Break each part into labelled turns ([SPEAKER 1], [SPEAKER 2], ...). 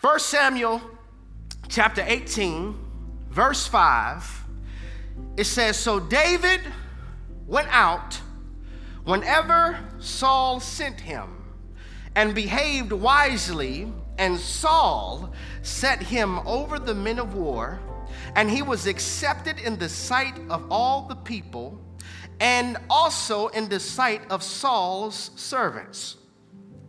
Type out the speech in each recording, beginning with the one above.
[SPEAKER 1] 1 Samuel chapter 18, verse 5, it says, So David went out whenever Saul sent him and behaved wisely, and Saul set him over the men of war, and he was accepted in the sight of all the people and also in the sight of Saul's servants.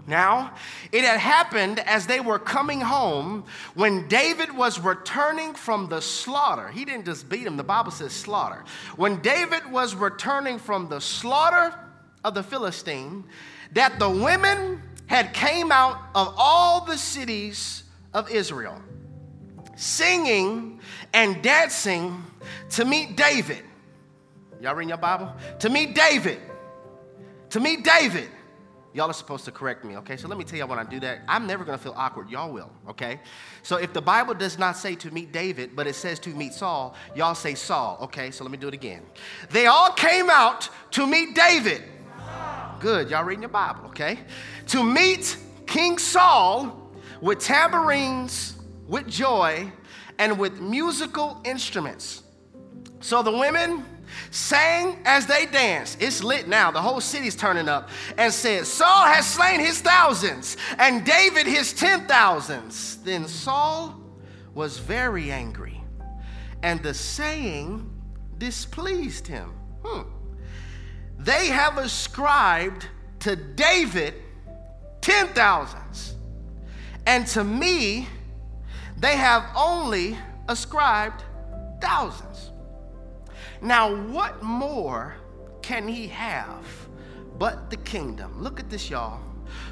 [SPEAKER 1] Now, it had happened as they were coming home when David was returning from the slaughter. He didn't just beat him, the Bible says slaughter. When David was returning from the slaughter of the Philistine, that the women had came out of all the cities of Israel, singing and dancing to meet David. Y'all reading your Bible? To meet David. To meet David. Y'all are supposed to correct me, okay? So let me tell y'all when I do that, I'm never gonna feel awkward. Y'all will, okay? So if the Bible does not say to meet David, but it says to meet Saul, y'all say Saul, okay? So let me do it again. They all came out to meet David. Good, y'all reading your Bible, okay? To meet King Saul with tambourines, with joy, and with musical instruments. So the women, sang as they danced. It's lit now. The whole city's turning up. And said, Saul has slain his thousands and David his ten thousands. Then Saul was very angry, and the saying displeased him. Hmm. They have ascribed to David ten thousands, and to me, they have only ascribed thousands. Now, what more can he have but the kingdom? Look at this, y'all.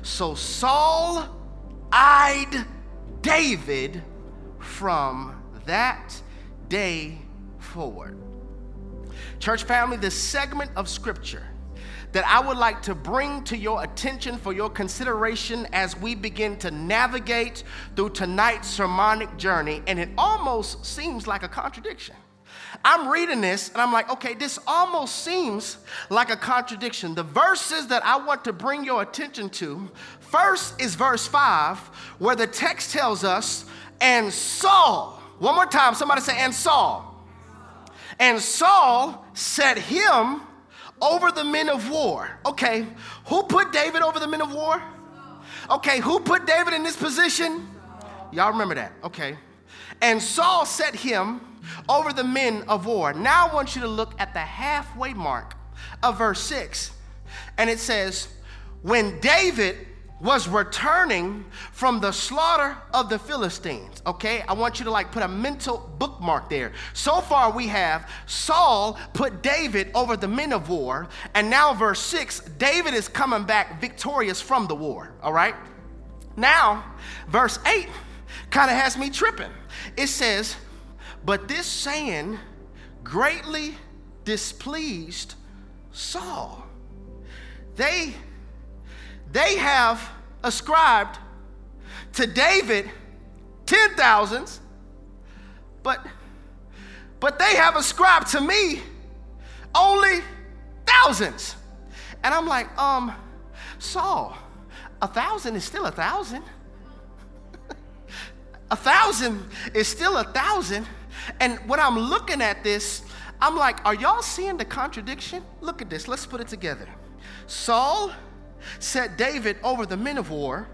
[SPEAKER 1] So Saul eyed David from that day forward. Church family, the segment of scripture that I would like to bring to your attention for your consideration as we begin to navigate through tonight's sermonic journey, and it almost seems like a contradiction. I'm reading this and I'm like, okay, this almost seems like a contradiction. The verses that I want to bring your attention to first is verse 5, where the text tells us, and Saul, one more time, somebody say, and Saul. And Saul set him over the men of war. Okay, who put David over the men of war? Okay, who put David in this position? Y'all remember that? Okay. And Saul set him over the men of war. Now I want you to look at the halfway mark of verse 6. And it says, When David was returning from the slaughter of the Philistines. Okay, I want you to like put a mental bookmark there. So far, we have Saul put David over the men of war, and now, verse 6, David is coming back victorious from the war. All right, now, verse 8 kind of has me tripping. It says, but this saying greatly displeased Saul. They, they have ascribed to David ten thousands, but but they have ascribed to me only thousands. And I'm like, um, Saul, a thousand is still a thousand. a thousand is still a thousand. And when I'm looking at this, I'm like, are y'all seeing the contradiction? Look at this. Let's put it together. Saul set David over the men of war.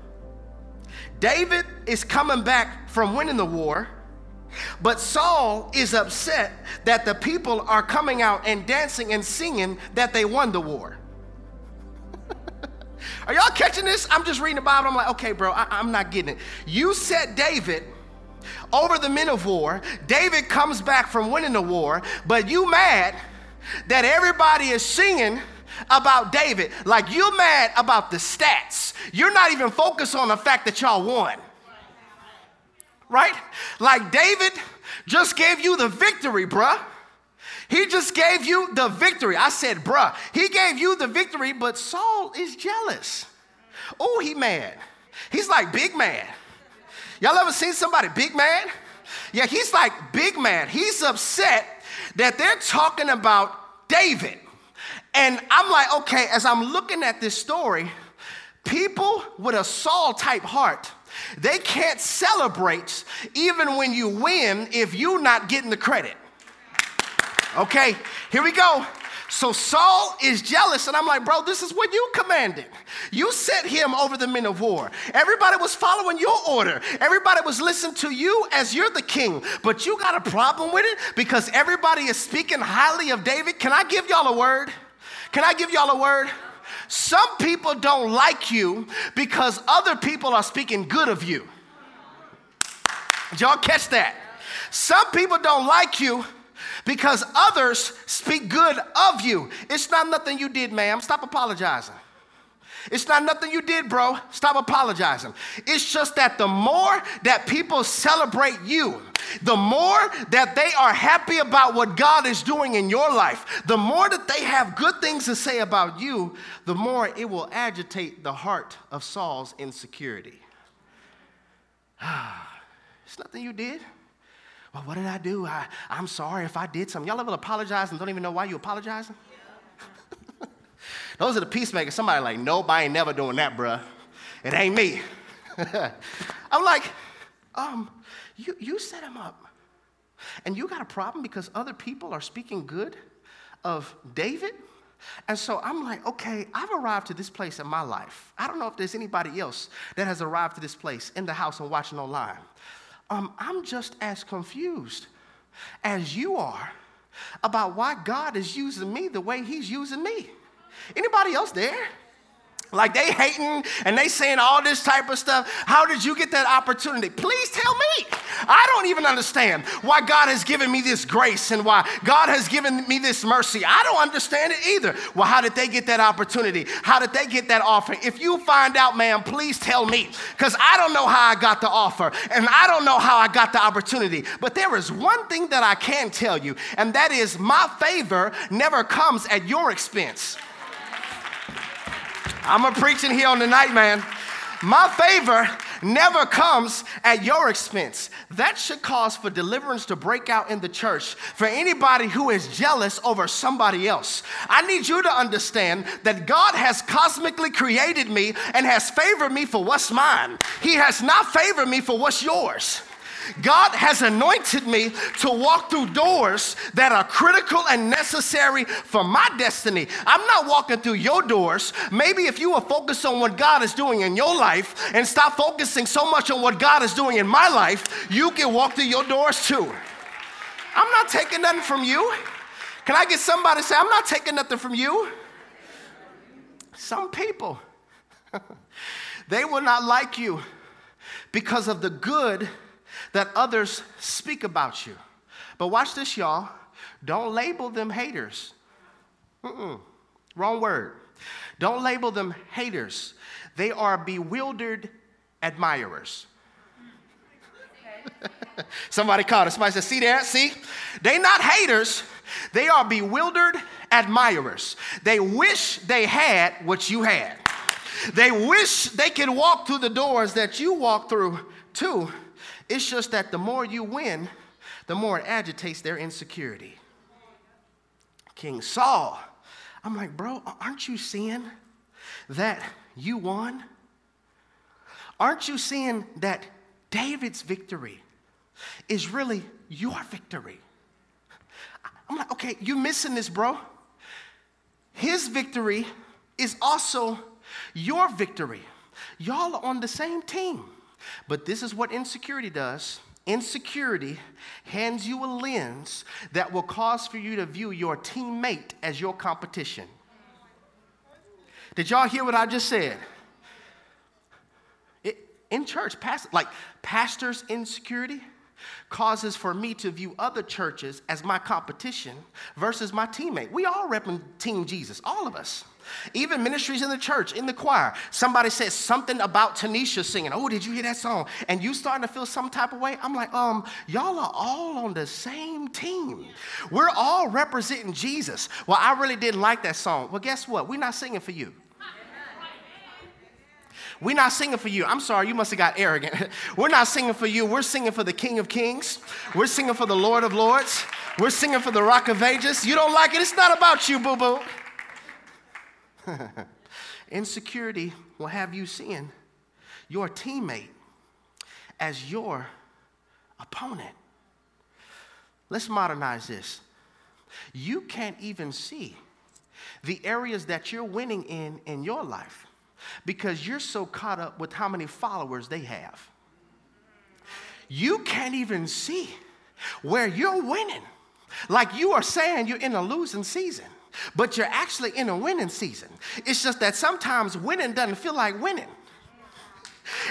[SPEAKER 1] David is coming back from winning the war. But Saul is upset that the people are coming out and dancing and singing that they won the war. are y'all catching this? I'm just reading the Bible. I'm like, okay, bro, I- am not getting it. You set David over the men of war. David comes back from winning the war, but you mad that everybody is singing about David. Like you mad about the stats. You're not even focused on the fact that y'all won. Right? Like David just gave you the victory, bruh. He just gave you the victory. I said, bruh, he gave you the victory, but Saul is jealous. Oh, he mad. He's like big mad. Y'all ever seen somebody big man? Yeah, he's like big man. He's upset that they're talking about David. And I'm like, okay, as I'm looking at this story, people with a Saul type heart, they can't celebrate even when you win if you're not getting the credit. Okay, here we go. So Saul is jealous, and I'm like, bro, this is what you commanded. You set him over the men of war. Everybody was following your order. Everybody was listening to you as you're the king. But you got a problem with it because everybody is speaking highly of David. Can I give y'all a word? Can I give y'all a word? Some people don't like you because other people are speaking good of you. Did y'all catch that? Some people don't like you because others speak good of you. It's not nothing you did, ma'am. Stop apologizing. It's not nothing you did, bro. Stop apologizing. It's just that the more that people celebrate you, the more that they are happy about what God is doing in your life, the more that they have good things to say about you, the more it will agitate the heart of Saul's insecurity. it's nothing you did. Well, what did I do? I, I'm sorry if I did something. Y'all ever apologize and don't even know why you apologizing? Those are the peacemakers. Somebody like, nope, I ain't never doing that, bruh. It ain't me. I'm like, um, you, you set him up. And you got a problem because other people are speaking good of David? And so I'm like, okay, I've arrived to this place in my life. I don't know if there's anybody else that has arrived to this place in the house and watching online um, I'm just as confused as you are about why God is using me the way He's using me. Anybody else there? Like they hating and they saying all this type of stuff. How did you get that opportunity? Please tell me. I don't even understand why God has given me this grace and why God has given me this mercy. I don't understand it either. Well, how did they get that opportunity? How did they get that offer? If you find out, man, please tell me because I don't know how I got the offer and I don't know how I got the opportunity. But there is one thing that I can tell you, and that is my favor never comes at your expense. I'm a preaching here on the night, man. My favor never comes at your expense. That should cause for deliverance to break out in the church for anybody who is jealous over somebody else. I need you to understand that God has cosmically created me and has favored me for what's mine. He has not favored me for what's yours. God has anointed me to walk through doors that are critical and necessary for my destiny. I'm not walking through your doors. Maybe if you will focus on what God is doing in your life and stop focusing so much on what God is doing in my life, you can walk through your doors too. I'm not taking nothing from you. Can I get somebody to say, I'm not taking nothing from you? Some people, they will not like you because of the good that others speak about you. But watch this, y'all. Don't label them haters. Mm-mm. Wrong word. Don't label them haters. They are bewildered admirers. Somebody called us. Somebody said, See that? See? They not haters. They are bewildered admirers. They wish they had what you had. They wish they could walk through the doors that you walk through too, it's just that the more you win, the more it agitates their insecurity. King Saul, I'm like, bro, aren't you seeing that you won? Aren't you seeing that David's victory is really your victory? I'm like, okay, you're missing this, bro. His victory is also your victory. Y'all are on the same team. But this is what insecurity does. Insecurity hands you a lens that will cause for you to view your teammate as your competition. Did y'all hear what I just said? It, in church, past, like pastors' insecurity causes for me to view other churches as my competition versus my teammate. We all represent Team Jesus, all of us. Even ministries in the church, in the choir, somebody says something about Tanisha singing. Oh, did you hear that song? And you starting to feel some type of way. I'm like, um, y'all are all on the same team. We're all representing Jesus. Well, I really didn't like that song. Well, guess what? We're not singing for you. We're not singing for you. I'm sorry, you must have got arrogant. We're not singing for you. We're singing for the King of Kings. We're singing for the Lord of Lords. We're singing for the Rock of Ages. You don't like it? It's not about you, boo boo. Insecurity will have you seeing your teammate as your opponent. Let's modernize this. You can't even see the areas that you're winning in in your life because you're so caught up with how many followers they have. You can't even see where you're winning. Like you are saying you're in a losing season, but you're actually in a winning season. It's just that sometimes winning doesn't feel like winning.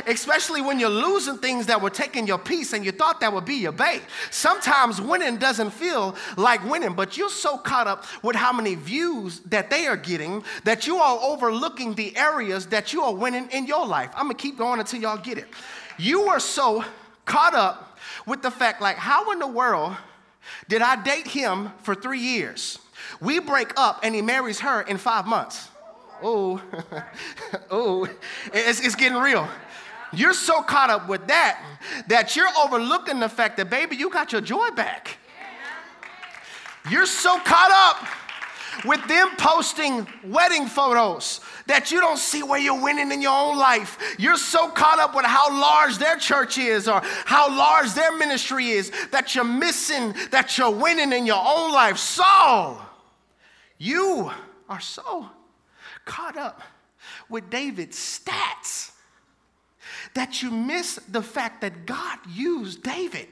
[SPEAKER 1] Especially when you're losing things that were taking your peace and you thought that would be your bait. Sometimes winning doesn't feel like winning, but you're so caught up with how many views that they are getting that you are overlooking the areas that you are winning in your life. I'm gonna keep going until y'all get it. You are so caught up with the fact, like, how in the world did I date him for three years? We break up and he marries her in five months. Oh, oh, it's, it's getting real. You're so caught up with that that you're overlooking the fact that, baby, you got your joy back. You're so caught up with them posting wedding photos that you don't see where you're winning in your own life. You're so caught up with how large their church is or how large their ministry is that you're missing that you're winning in your own life. Saul, you are so caught up with David's stats that you miss the fact that God used David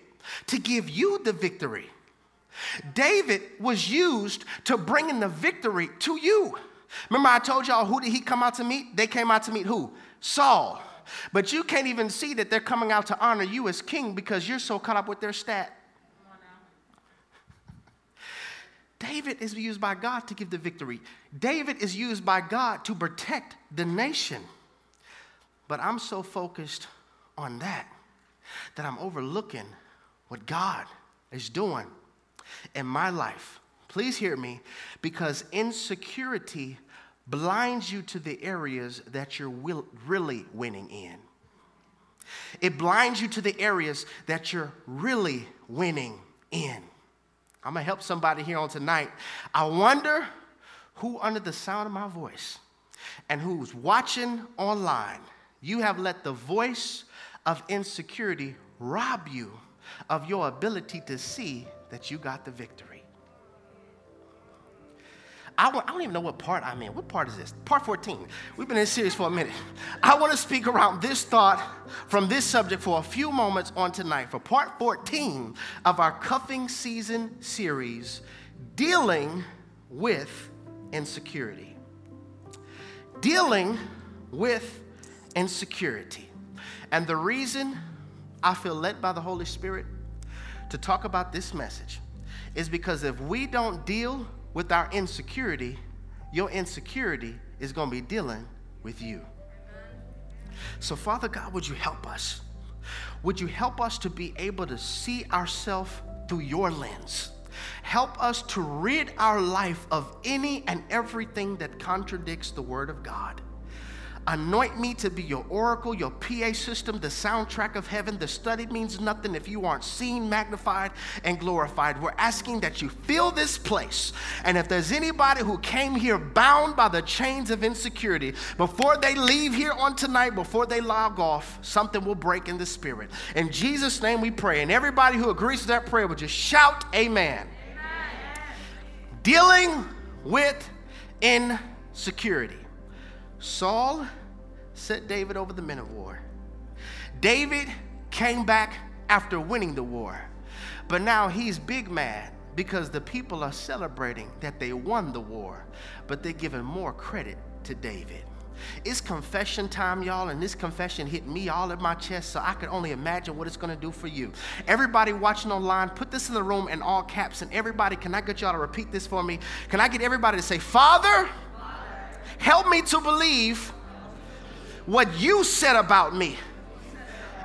[SPEAKER 1] to give you the victory. David was used to bring in the victory to you. Remember, I told y'all who did he come out to meet? They came out to meet who? Saul. But you can't even see that they're coming out to honor you as king because you're so caught up with their stat. David is used by God to give the victory. David is used by God to protect the nation. But I'm so focused on that that I'm overlooking what God is doing in my life. Please hear me, because insecurity blinds you to the areas that you're will, really winning in. It blinds you to the areas that you're really winning in. I'm gonna help somebody here on tonight. I wonder who, under the sound of my voice and who's watching online, you have let the voice of insecurity rob you of your ability to see that you got the victory. I, want, I don't even know what part I'm in. What part is this? Part 14. We've been in this series for a minute. I want to speak around this thought from this subject for a few moments on tonight for part 14 of our cuffing season series, Dealing with Insecurity. Dealing with insecurity. And the reason I feel led by the Holy Spirit to talk about this message is because if we don't deal with our insecurity, your insecurity is going to be dealing with you. So, Father God, would you help us? Would you help us to be able to see ourselves through your lens? Help us to rid our life of any and everything that contradicts the Word of God. Anoint me to be your oracle, your PA system, the soundtrack of heaven. The study means nothing if you aren't seen, magnified, and glorified. We're asking that you fill this place. And if there's anybody who came here bound by the chains of insecurity, before they leave here on tonight, before they log off, something will break in the spirit. In Jesus' name we pray. And everybody who agrees to that prayer will just shout, Amen. amen. Dealing with insecurity. Saul set David over the men of war. David came back after winning the war, but now he's big mad because the people are celebrating that they won the war, but they're giving more credit to David. It's confession time, y'all, and this confession hit me all in my chest, so I can only imagine what it's gonna do for you. Everybody watching online, put this in the room in all caps, and everybody, can I get y'all to repeat this for me? Can I get everybody to say, Father, Help me to believe what you said about me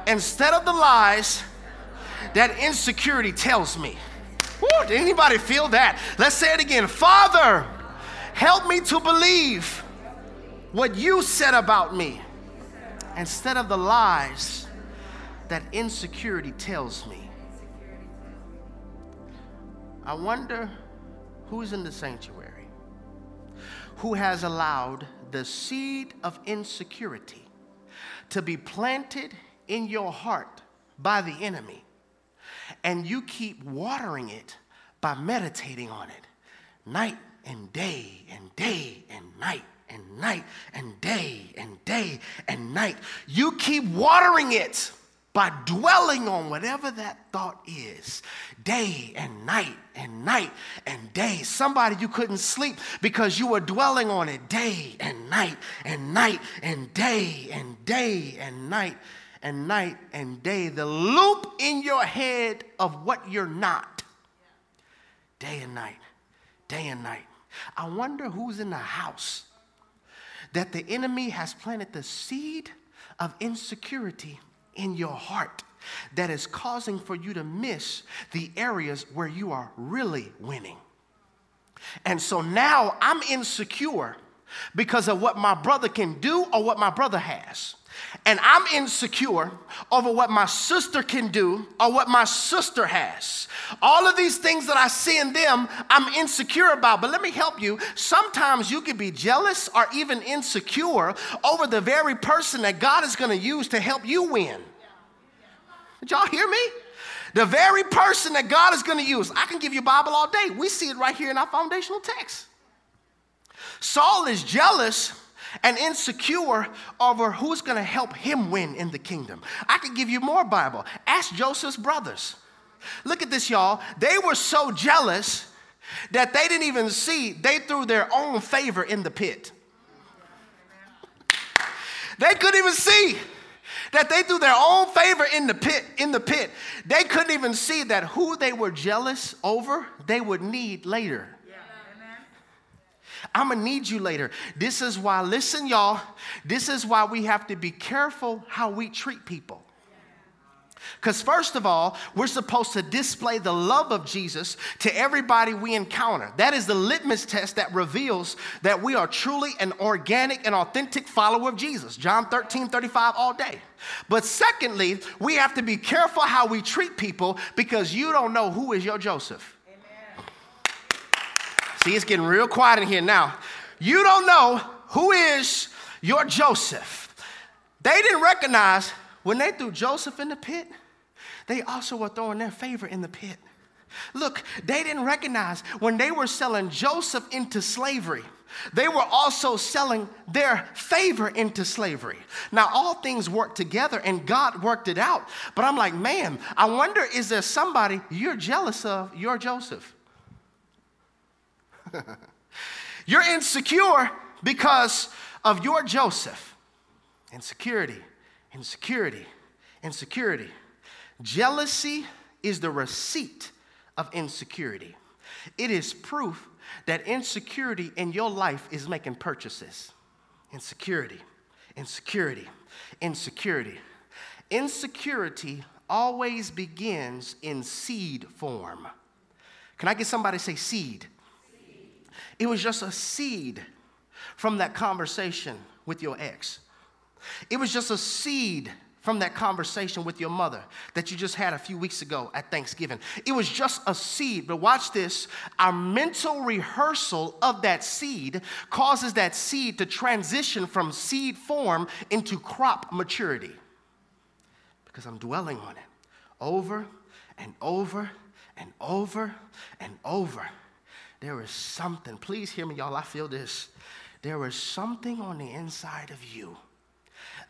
[SPEAKER 1] instead of the lies that insecurity tells me. Woo, did anybody feel that? Let's say it again. Father, help me to believe what you said about me instead of the lies that insecurity tells me. I wonder who's in the sanctuary who has allowed the seed of insecurity to be planted in your heart by the enemy, and you keep watering it by meditating on it night and day and day and night and night and day and day and night. You keep watering it by dwelling on whatever that thought is day and night and night and day. Somebody you couldn't sleep because you were dwelling on it day and night and night and day and day and night and night and day. The loop in your head of what you're not day and night, day and night. I wonder who's in the house that the enemy has planted the seed of insecurity in your heart that is causing for you to miss the areas where you are really winning. And so now I'm insecure because of what my brother can do or what my brother has and I'm insecure over what my sister can do or what my sister has. All of these things that I see in them, I'm insecure about. But let me help you. Sometimes you can be jealous or even insecure over the very person that God is going to use to help you win. Did y'all hear me? The very person that God is going to use. I can give you Bible all day. We see it right here in our foundational text. Saul is jealous and insecure over who's going to help him win in the kingdom. I could give you more Bible. Ask Joseph's brothers. Look at this, y'all. They were so jealous that they didn't even see, they threw their own favor in the pit. They couldn't even see that they threw their own favor in the pit in the pit they couldn't even see that who they were jealous over they would need later I'm gonna need you later. This is why, listen, y'all, this is why we have to be careful how we treat people. Because, first of all, we're supposed to display the love of Jesus to everybody we encounter. That is the litmus test that reveals that we are truly an organic and authentic follower of Jesus. John 13, 35 all day. But, secondly, we have to be careful how we treat people because you don't know who is your Joseph. See, it's getting real quiet in here now. You don't know who is your Joseph. They didn't recognize when they threw Joseph in the pit, they also were throwing their favor in the pit. Look, they didn't recognize when they were selling Joseph into slavery, they were also selling their favor into slavery. Now, all things work together and God worked it out. But I'm like, man, I wonder is there somebody you're jealous of, your Joseph? You're insecure because of your Joseph. Insecurity, insecurity, insecurity. Jealousy is the receipt of insecurity. It is proof that insecurity in your life is making purchases. Insecurity, insecurity, insecurity. Insecurity always begins in seed form. Can I get somebody to say seed? It was just a seed from that conversation with your ex. It was just a seed from that conversation with your mother that you just had a few weeks ago at Thanksgiving. It was just a seed. But watch this our mental rehearsal of that seed causes that seed to transition from seed form into crop maturity. Because I'm dwelling on it over and over and over and over there is something, please hear me, y'all. I feel this. There is something on the inside of you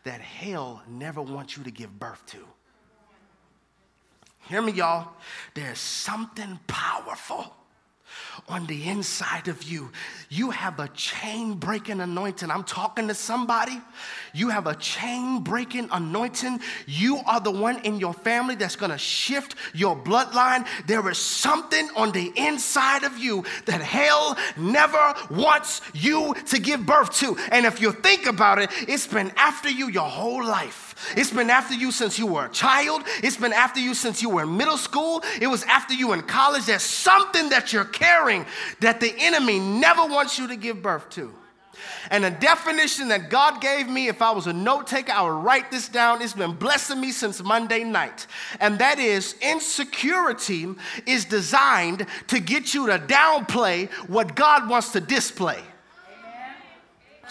[SPEAKER 1] that hell never wants you to give birth to. Hear me, y'all. There's something powerful on the inside of you. You have a chain breaking anointing. I'm talking to somebody. You have a chain breaking anointing. You are the one in your family that's to shift your bloodline. There is something on the inside of you that hell never wants you to give birth to. And if you think about it, it's been after you your whole life. It's been after you since you were a child. It's been after you since you were in middle school. It was after you in college. There's something that you're carrying that the enemy never wants you to give birth to. And a definition that God gave me, if I was a note taker, I would write this down. It's been blessing me since Monday night. And that is insecurity is designed to get you to downplay what God wants to display.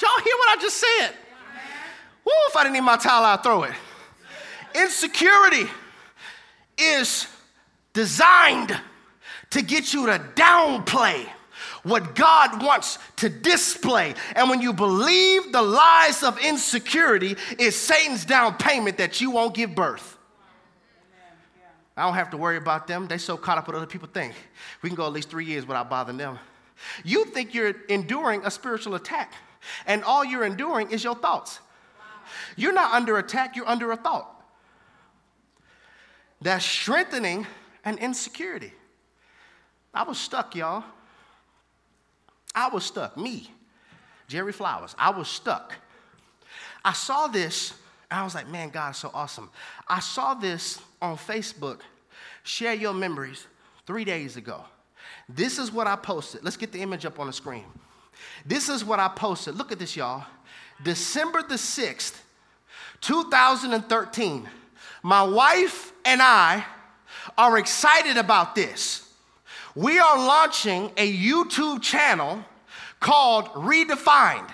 [SPEAKER 1] Y'all hear what I just said? Woo, if I didn't need my towel, I'd throw it. Insecurity is designed to get you to downplay what God wants to display. And when you believe the lies of insecurity, is Satan's down payment that you won't give birth. I don't have to worry about them. They so caught up with other people think. We can go at least three years without bothering them. You think you're enduring a spiritual attack, and all you're enduring is your thoughts. You're not under attack, you're under a thought. That's strengthening an insecurity. I was stuck, y'all. I was stuck. Me, Jerry Flowers, I was stuck. I saw this and I was like, man, God so awesome. I saw this on Facebook, share your memories, three days ago. This is what I posted. Let's get the image up on the screen. This is what I posted. Look at this, y'all. December the 6th, 2013. My wife and I are excited about this we are launching a YouTube channel called Redefined,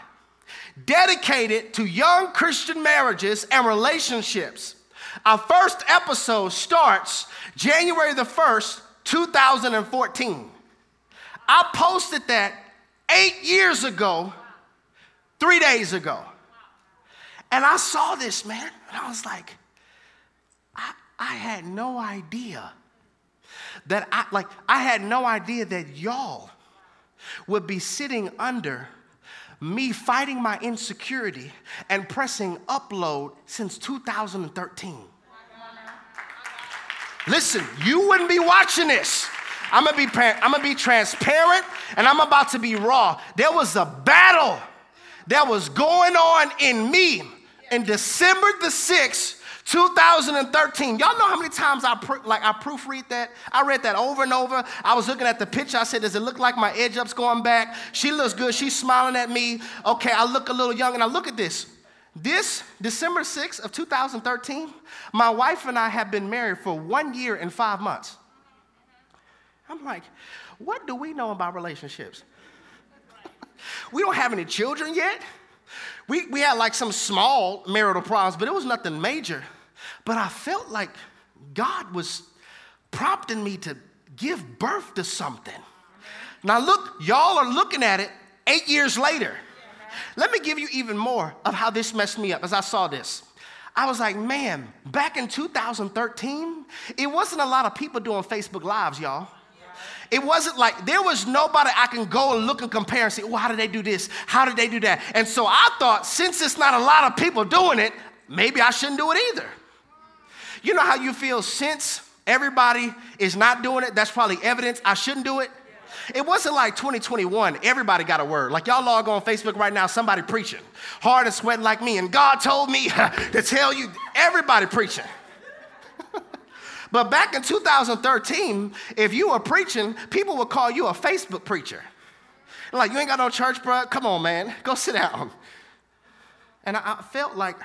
[SPEAKER 1] dedicated to young Christian marriages and relationships. Our first episode starts January the 1st, 2014. I posted that eight years ago, three days ago. And I saw this, man, and I was like, I, I had no idea that I like I had no idea that y'all would be sitting under me fighting my insecurity and pressing upload since 2013. Listen, you wouldn't be watching this. I'm gonna be, I'm gonna be transparent and I'm about to be raw. There was a battle that was going on in me in December the 6th, 2013. Y'all know how many times I like I proofread that? I read that over and over. I was looking at the picture. I said, "Does it look like my edge up's going back?" She looks good. She's smiling at me. Okay, I look a little young, and I look at this. This December 6th of 2013, my wife and I have been married for one year and five months. I'm like, what do we know about relationships? We don't have any children yet. We, we had like some small marital problems, but it was nothing major. But I felt like God was prompting me to give birth to something. Now, look, y'all are looking at it eight years later. Let me give you even more of how this messed me up as I saw this. I was like, man, back in 2013, it wasn't a lot of people doing Facebook Lives, y'all. It wasn't like there was nobody I can go and look and compare and say, well, how did they do this? How did they do that? And so I thought, since it's not a lot of people doing it, maybe I shouldn't do it either. You know how you feel since everybody is not doing it? That's probably evidence I shouldn't do it. It wasn't like 2021, everybody got a word. Like y'all log on Facebook right now, somebody preaching, hard and sweating like me, and God told me to tell you, everybody preaching. But back in 2013, if you were preaching, people would call you a Facebook preacher. Like, you ain't got no church, bro? Come on, man, go sit down. And I, felt like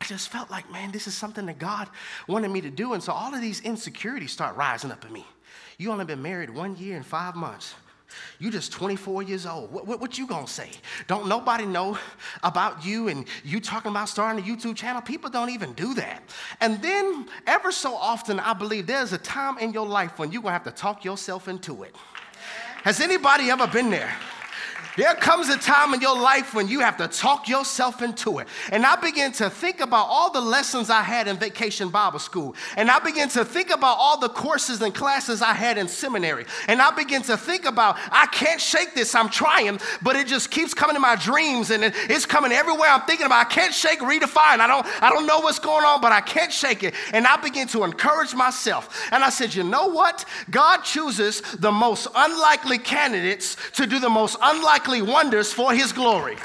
[SPEAKER 1] I just felt like, man, this is something that God wanted me to do. And so all of these insecurities start rising up in me. You only been married one year and five months. You just 24 years old. What, what, what, you gonna say? Don't nobody know about you and you talking about starting a YouTube channel? People don't even do that. And then ever so often, I believe there's a time in your life when you're gonna have to talk yourself into it. Has anybody ever been there? There comes a time in your life when you have to talk yourself into it. And I begin to think about all the lessons I had in vacation Bible school. And I begin to think about all the courses and classes I had in seminary. And I begin to think about, I can't shake this. I'm trying, but it just keeps coming in my dreams and it's coming everywhere I'm thinking about. I can't shake redefine. I don't, I don't know what's going on, but I can't shake it. And I begin to encourage myself. And I said, you know what? God chooses the most unlikely candidates to do the most unlikely wonders for his glory.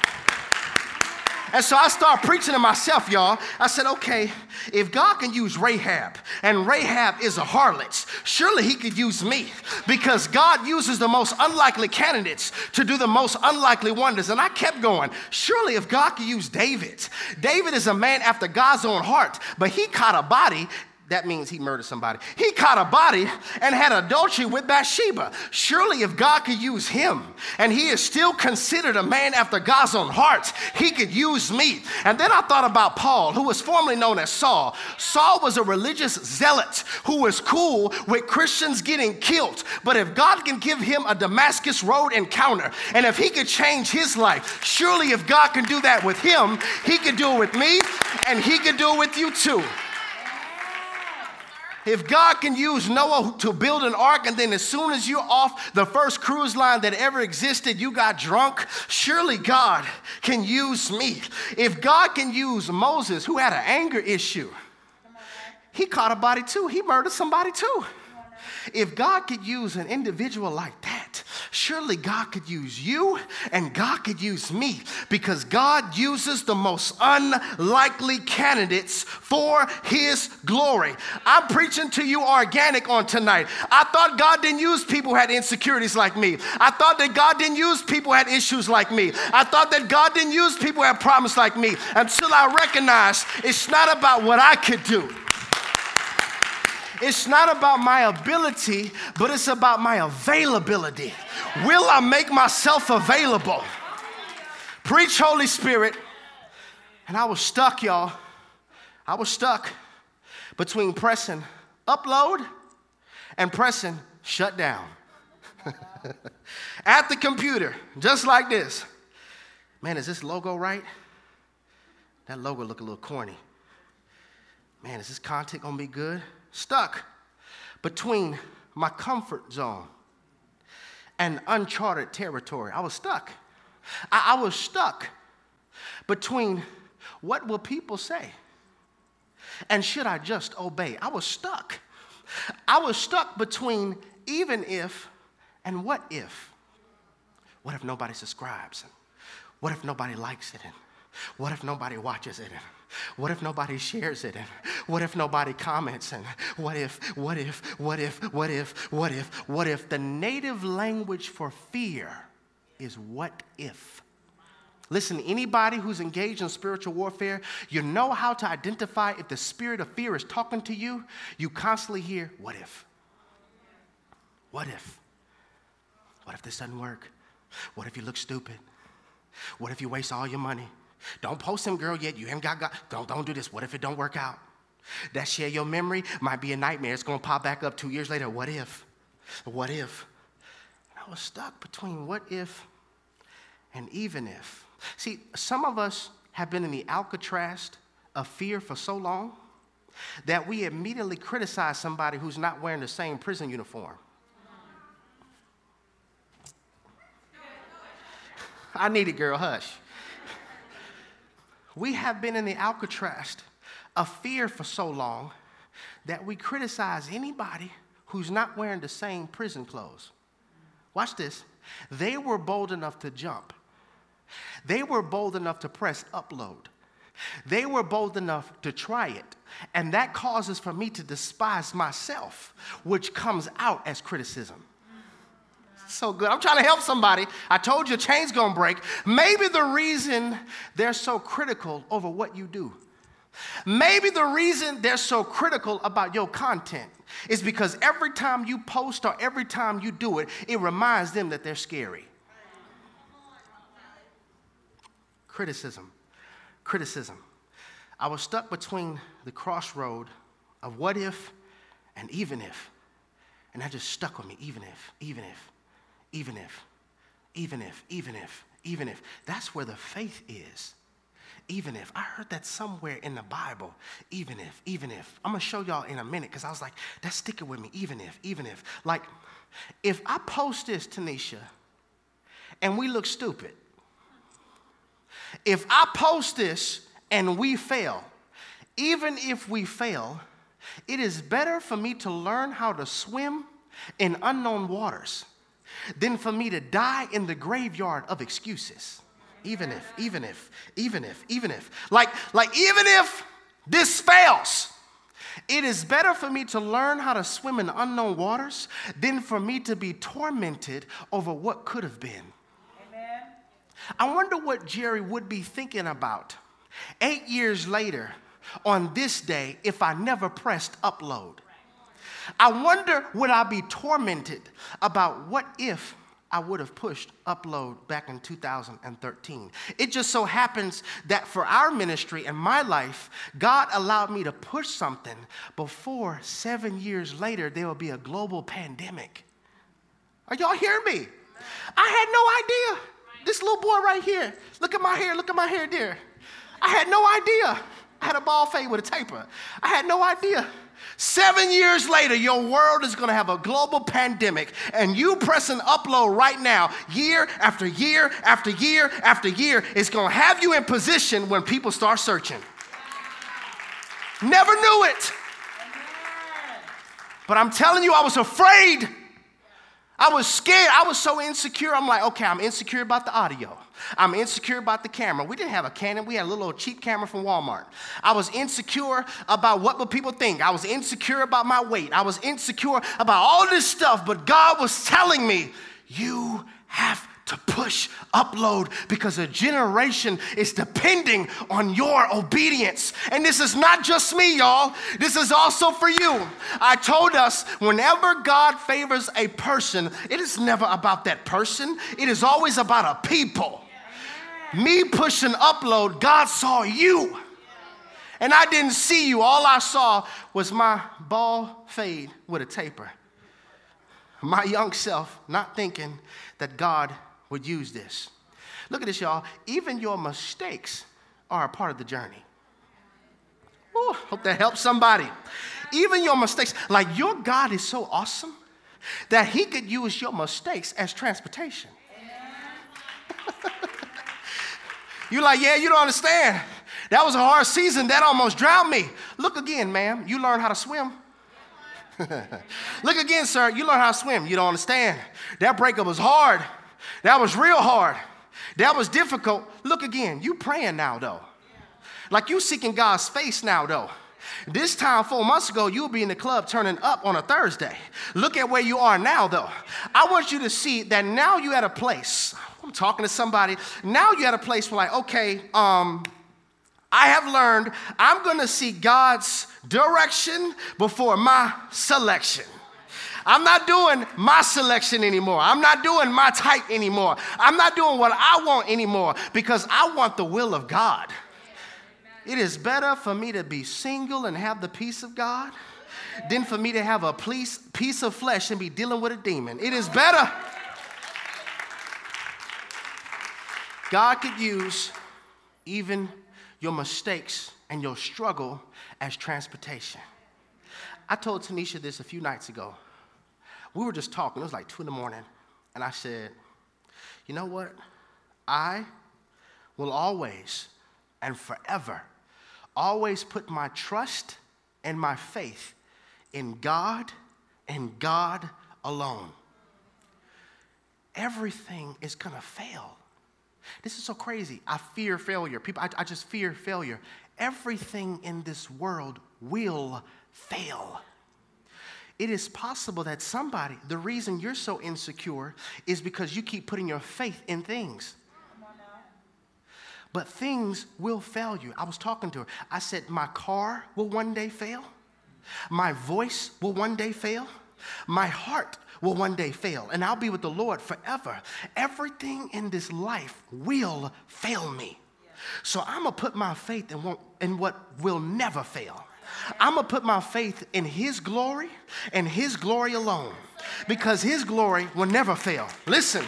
[SPEAKER 1] And so I start preaching to myself, y'all. I said, okay, if God can use Rahab, and Rahab is a harlot, surely he could use me because God uses the most unlikely candidates to do the most unlikely wonders. And I kept going, surely if God could use David, David is a man after God's own heart, but he caught a body that means he murdered somebody. He caught a body and had adultery with Bathsheba. Surely, if God could use him, and he is still considered a man after God's own heart, he could use me. And then I thought about Paul, who was formerly known as Saul. Saul was a religious zealot who was cool with Christians getting killed. But if God can give him a Damascus Road encounter, and if he could change his life, surely if God can do that with him, he could do it with me, and he could do it with you too. If God can use Noah to build an ark, and then as soon as you're off the first cruise line that ever existed, you got drunk, surely God can use me. If God can use Moses, who had an anger issue, he caught a body too, he murdered somebody too. If God could use an individual like that, surely God could use you and God could use me because God uses the most unlikely candidates for his glory. I'm preaching to you organic on tonight. I thought God didn't use people who had insecurities like me. I thought that God didn't use people who had issues like me. I thought that God didn't use people who had problems like me until I recognized it's not about what I could do. It's not about my ability, but it's about my availability. Will I make myself available? Preach, Holy Spirit. And I was stuck, y'all. I was stuck between pressing upload and pressing shut down. At the computer, just like this. Man, is this logo right? That logo look a little corny. Man, is this content gonna be good? Stuck between my comfort zone and uncharted territory. I was stuck. I, I was stuck between what will people say and should I just obey? I was stuck. I was stuck between even if and what if. What if nobody subscribes? What if nobody likes it? What if nobody watches it? What if nobody shares it? And what if nobody comments? And what if, what if, what if, what if, what if, what if? The native language for fear is what if. Listen, anybody who's engaged in spiritual warfare, you know how to identify if the spirit of fear is talking to you. You constantly hear, what if? What if? What if this doesn't work? What if you look stupid? What if you waste all your money? Don't post him, girl, yet. You haven't got God. Don't, don't do this. What if it don't work out? That share your memory might be a nightmare. It's going to pop back up two years later. What if? What if? I was stuck between what if and even if. See, some of us have been in the Alcatraz of fear for so long that we immediately criticize somebody who's not wearing the same prison uniform. I need it, girl, hush. We have been in the Alcatraz of fear for so long that we criticize anybody who's not wearing the same prison clothes. Watch this. They were bold enough to jump. They were bold enough to press upload. They were bold enough to try it. And that causes for me to despise myself, which comes out as criticism so good. I'm trying to help somebody. I told you chain's gonna break. Maybe the reason they're so critical over what you do, maybe the reason they're so critical about your content is because every time you post or every time you do it, it reminds them that they're scary. Criticism, criticism. I was stuck between the crossroad of what if and even if. And that just stuck with me, even if, even if even if, even if, even if, even if. That's where the faith is. Even if. I heard that somewhere in the Bible. Even if, even if. I'm gonna show y'all in a minute because I was like, that's sticking with me. Even if, even if. Like, if I post this, Tanisha, and we look stupid, if I post this and we fail, even if we fail, it is better for me to learn how to swim in unknown waters than for me to die in the graveyard of excuses. Even if, even if, even if, even if. Like, like even if this fails, it is better for me to learn how to swim in unknown waters than for me to be tormented over what could have been. Amen. I wonder what Jerry would be thinking about eight years later on this day if I never pressed upload? I wonder would I be tormented about what if I would have pushed upload back in 2013. It just so happens that for our ministry and my life, God allowed me to push something before seven years later there will be a global pandemic. Are y'all hearing me? I had no idea. This little boy right here, look at my hair, look at my hair there. I had no idea. I had a ball fade with a taper. I had no idea. Seven years later, your world is going to have a global pandemic, and you pressing upload right now, year after year after year after year, is going to have you in position when people start searching. Never knew it. But I'm telling you, I was afraid. I was scared. I was so insecure. I'm like, okay, I'm insecure about the audio. I'm insecure about the camera. We didn't have a Canon, we had a little old cheap camera from Walmart. I was insecure about what would people think. I was insecure about my weight. I was insecure about all this stuff, but God was telling me, you have to push upload because a generation is depending on your obedience. And this is not just me, y'all. This is also for you. I told us whenever God favors a person, it is never about that person, it is always about a people. Me pushing upload, God saw you. And I didn't see you. All I saw was my ball fade with a taper. My young self not thinking that God would use this. Look at this, y'all. Even your mistakes are a part of the journey. Ooh, hope that helps somebody. Even your mistakes, like your God is so awesome that He could use your mistakes as transportation. You're like, yeah, you don't understand. That was a hard season. That almost drowned me. Look again, ma'am. You learned how to swim. Look again, sir. You learned how to swim. You don't understand. That breakup was hard. That was real hard. That was difficult. Look again. You praying now, though. Like you seeking God's face now, though. This time, four months ago, you would be in the club turning up on a Thursday. Look at where you are now, though. I want you to see that now you're at a place. I'm talking to somebody. Now you're at a place where, like, okay, um, I have learned I'm to see God's direction before my selection. I'm not doing my selection anymore. I'm not doing my type anymore. I'm not doing what I want anymore because I want the will of God. It is better for me to be single and have the peace of God than for me to have a piece, piece of flesh and be dealing with a demon. It is better. God could use even your mistakes and your struggle as transportation. I told Tanisha this a few nights ago. We were just talking, it was like two in the morning, and I said, You know what? I will always and forever always put my trust and my faith in God and God alone. Everything is gonna fail. This is so crazy. I fear failure. People, I, I just fear failure. Everything in this world will fail. It is possible that somebody, the reason you're so insecure is because you keep putting your faith in things. But things will fail you. I was talking to her. I said, My car will one day fail. My voice will one day fail. My heart will one day fail. And I'll be with the Lord forever. Everything in this life will fail me. So I'm going to put my faith in what, in what will never fail. I'm going to put my faith in His glory and His glory alone because His glory will never fail. Listen.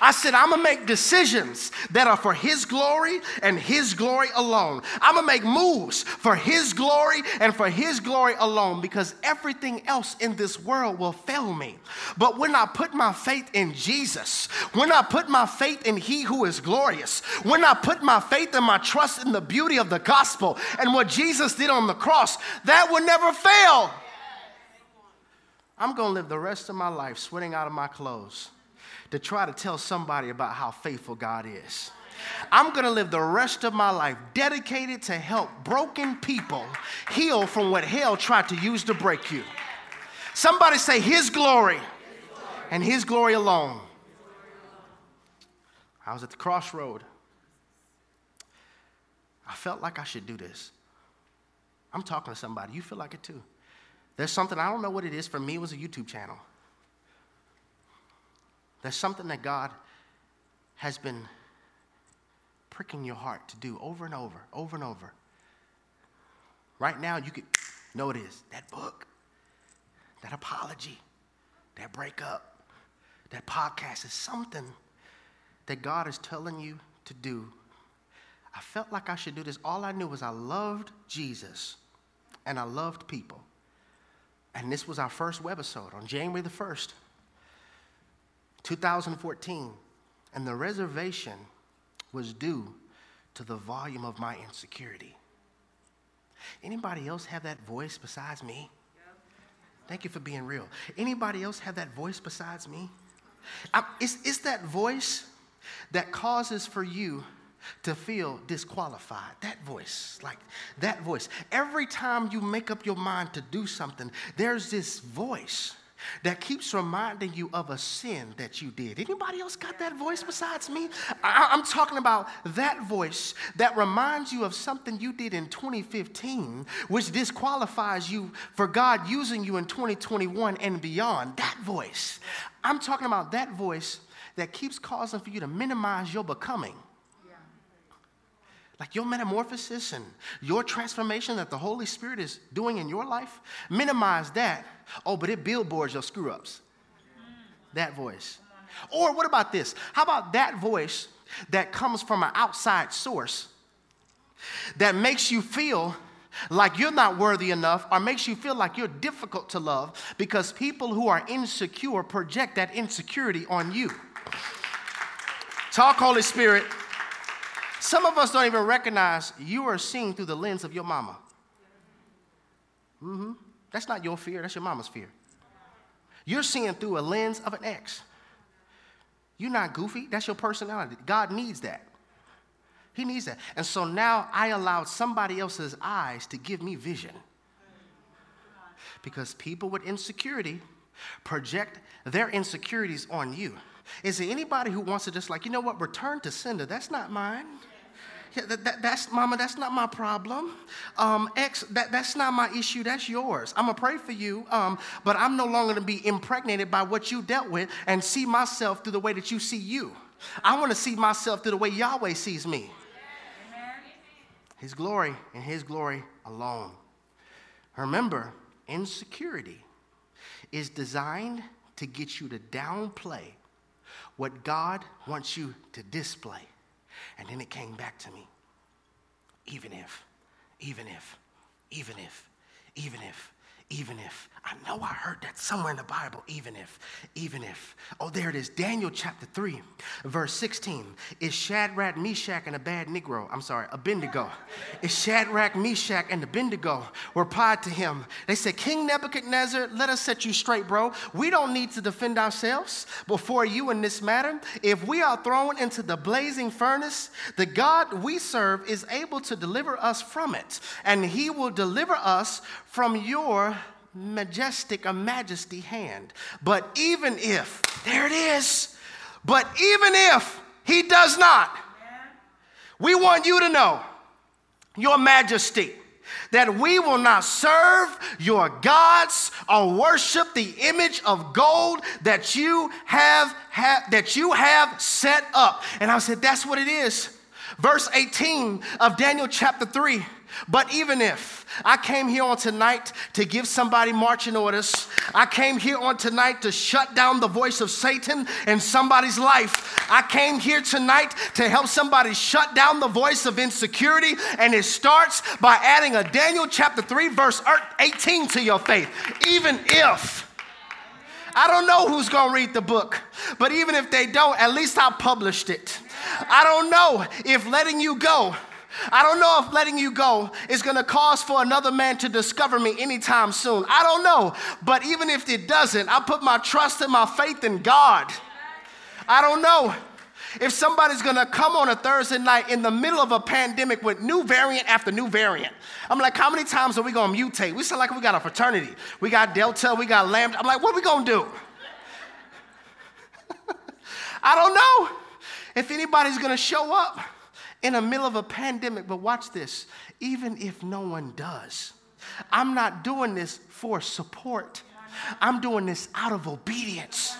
[SPEAKER 1] I said, I'm gonna make decisions that are for His glory and His glory alone. I'm gonna make moves for His glory and for His glory alone because everything else in this world will fail me. But when I put my faith in Jesus, when I put my faith in He who is glorious, when I put my faith and my trust in the beauty of the gospel and what Jesus did on the cross, that will never fail. I'm gonna live the rest of my life sweating out of my clothes to try to tell somebody about how faithful God is. I'm gonna live the rest of my life dedicated to help broken people heal from what hell tried to use to break you. Somebody say, His glory and His glory alone. I was at the crossroad. I felt like I should do this. I'm talking to somebody. You feel like it too. There's something, I don't know what it is. For me, it was a YouTube channel. There's something that God has been pricking your heart to do over and over, over and over. Right now, you could know it is that book, that apology, that breakup, that podcast is something that God is telling you to do. I felt like I should do this. All I knew was I loved Jesus and I loved people. And this was our first webisode on January the 1st, 2014. And the reservation was due to the volume of my insecurity. Anybody else have that voice besides me? Thank you for being real. Anybody else have that voice besides me? I, it's, it's that voice that causes for you to feel disqualified. That voice, like that voice. Every time you make up your mind to do something, there's this voice that keeps reminding you of a sin that you did. Anybody else got that voice besides me? I, am talking about that voice that reminds you of something you did in 2015, which disqualifies you for God using you in 2021 and beyond. That voice. I'm talking about that voice that keeps causing for you to minimize your becoming like your metamorphosis and your transformation that the Holy Spirit is doing in your life, minimize that. Oh, but it billboards your screw ups. That voice. Or what about this? How about that voice that comes from an outside source that makes you feel like you're not worthy enough or makes you feel like you're difficult to love because people who are insecure project that insecurity on you? Talk, Holy Spirit. Some of us don't even recognize you are seeing through the lens of your mama. Mm-hmm. That's not your fear, that's your mama's fear. You're seeing through a lens of an ex. You're not goofy, that's your personality. God needs that. He needs that. And so now I allowed somebody else's eyes to give me vision. Because people with insecurity project their insecurities on you. Is there anybody who wants to just like, you know what, return to sender? That's not mine. That, that, that's, mama, that's not my problem. Um, that, that's not my issue, that's yours. I'm gonna pray for you, um, but I'm no longer gonna be impregnated by what you dealt with and see myself through the way that you see you. I wanna see myself through the way Yahweh sees me. His glory and His glory alone. Remember, insecurity is designed to get you to downplay what God wants you to display. And then it came back to me. Even if, even if, even if, even if, even if. I know I heard that somewhere in the Bible, even if, even if. Oh, there it is. Daniel chapter 3, verse 16. Is Shadrach, Meshach, and a bad Negro, I'm sorry, a Abednego. Is Shadrach, Meshach, and Abednego replied to him. They said, King Nebuchadnezzar, let us set you straight, bro. We don't need to defend ourselves before you in this matter. If we are thrown into the blazing furnace, the God we serve is able to deliver us from it, and he will deliver us from your majestic a majesty hand. But even if, there it is, but even if he does not, we want you to know, your majesty, that we will not serve your gods or worship the image of gold that you have, have that you have set up. And I said, that's what it is. Verse 18 of Daniel chapter 3. But even if I came here on tonight to give somebody marching orders, I came here on tonight to shut down the voice of Satan in somebody's life. I came here tonight to help somebody shut down the voice of insecurity, and it starts by adding a Daniel chapter 3, verse 18 to your faith. Even if. I don't know who's gonna read the book, but even if they don't, at least I published it. I don't know if letting you go I don't know if letting you go is going to cause for another man to discover me anytime soon. I don't know. But even if it doesn't, I put my trust and my faith in God. I don't know if somebody's going to come on a Thursday night in the middle of a pandemic with new variant after new variant. I'm like, how many times are we going to mutate? We sound like we got a fraternity. We got Delta, we got Lambda. I'm like, what are we going to do? I don't know if anybody's going to show up in the middle of a pandemic. But watch this even if no one does, I'm not doing this for support. I'm doing this out of obedience.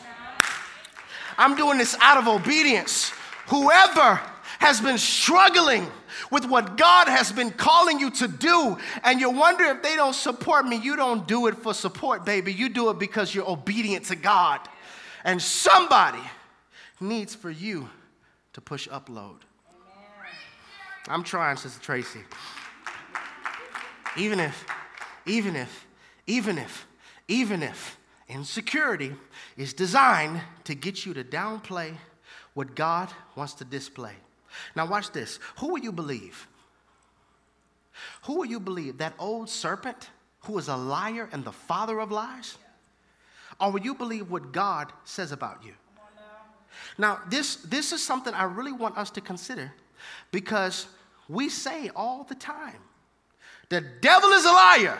[SPEAKER 1] I'm doing this out of obedience. Whoever has been struggling with what God has been calling you to do, and you wonder if they don't support me, you don't do it for support, baby. You do it because you're obedient to God. And somebody needs for you to push upload. I'm trying, Sister Tracy. Even if, even if, even if, even if insecurity is designed to get you to downplay what God wants to display. Now, watch this. Who will you believe? Who will you believe? That old serpent who is a liar and the father of lies? Or will you believe what God says about you? Now, this, this is something I really want us to consider because we say all the time the devil is a liar,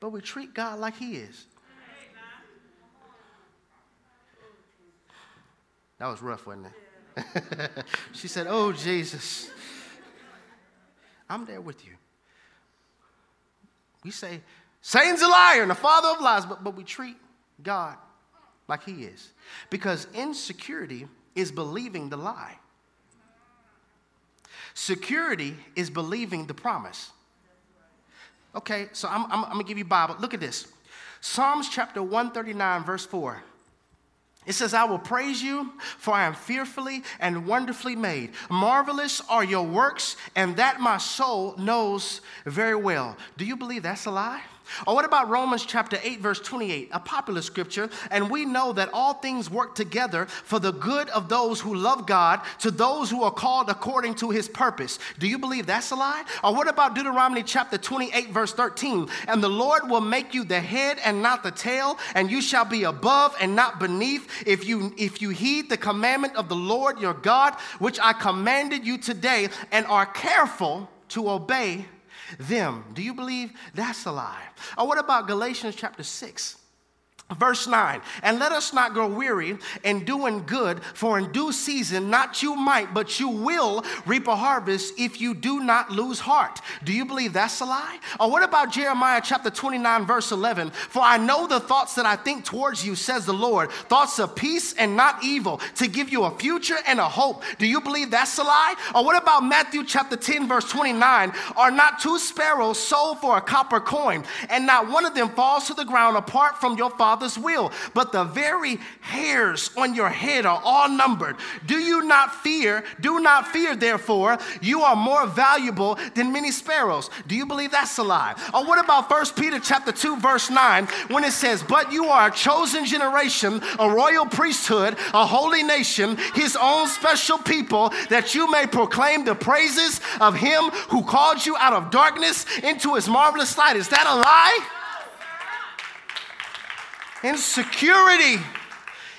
[SPEAKER 1] but we treat God like he is. That was rough, wasn't it? she said, Oh, Jesus. I'm there with you. We say, Satan's a liar and the father of lies, but, but we treat God like he is. Because insecurity is believing the lie, security is believing the promise. Okay, so I'm, I'm, I'm gonna give you Bible. Look at this Psalms chapter 139, verse 4. It says, I will praise you, for I am fearfully and wonderfully made. Marvelous are your works, and that my soul knows very well. Do you believe that's a lie? Or what about Romans chapter 8, verse 28, a popular scripture? And we know that all things work together for the good of those who love God, to those who are called according to his purpose. Do you believe that's a lie? Or what about Deuteronomy chapter 28, verse 13? And the Lord will make you the head and not the tail, and you shall be above and not beneath if you if you heed the commandment of the Lord your God, which I commanded you today, and are careful to obey them. Do you believe that's a lie? Or what about Galatians chapter 6? Verse 9, and let us not grow weary in doing good, for in due season, not you might, but you will reap a harvest if you do not lose heart. Do you believe that's a lie? Or what about Jeremiah chapter 29, verse 11? For I know the thoughts that I think towards you, says the Lord, thoughts of peace and not evil, to give you a future and a hope. Do you believe that's a lie? Or what about Matthew chapter 10, verse 29? Are not two sparrows sold for a copper coin, and not one of them falls to the ground apart from your father? Father's will, but the very hairs on your head are all numbered. Do you not fear? Do not fear, therefore, you are more valuable than many sparrows. Do you believe that's a lie? Or what about 1 Peter chapter 2, verse 9, when it says, But you are a chosen generation, a royal priesthood, a holy nation, his own special people, that you may proclaim the praises of him who called you out of darkness into his marvelous light. Is that a lie? Insecurity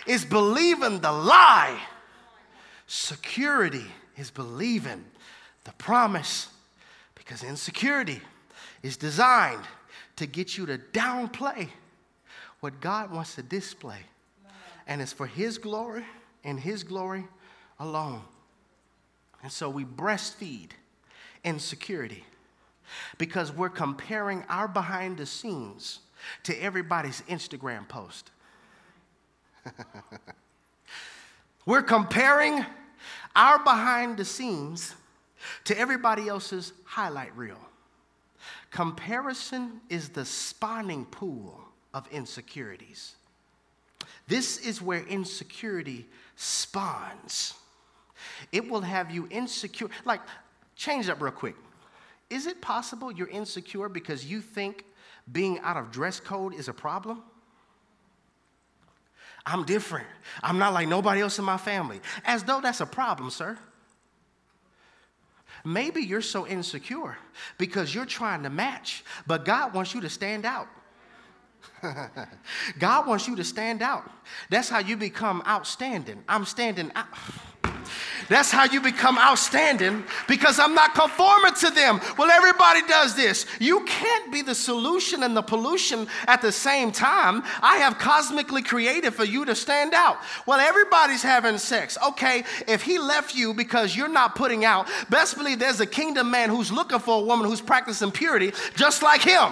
[SPEAKER 1] is believing the lie. Security is believing the promise because insecurity is designed to get you to downplay what God wants to display. And it's for His glory and His glory alone. And so we breastfeed insecurity because we're comparing our behind the scenes to everybody's Instagram post. We're comparing our behind the scenes to everybody else's highlight reel. Comparison is the spawning pool of insecurities. This is where insecurity spawns. It will have you insecure. Like, change that real quick. Is it possible you're insecure because you think being out of dress code is a problem? I'm different. I'm not like nobody else in my family. As though that's a problem, sir. Maybe you're so insecure because you're trying to match, but God wants you to stand out. God wants you to stand out. That's how you become outstanding. I'm standing out. That's how you become outstanding because I'm not conforming to them. Well, everybody does this. You can't be the solution and the pollution at the same time. I have cosmically created for you to stand out. Well, everybody's having sex. Okay, if he left you because you're not putting out, best believe there's a kingdom man who's looking for a woman who's practicing purity just like him.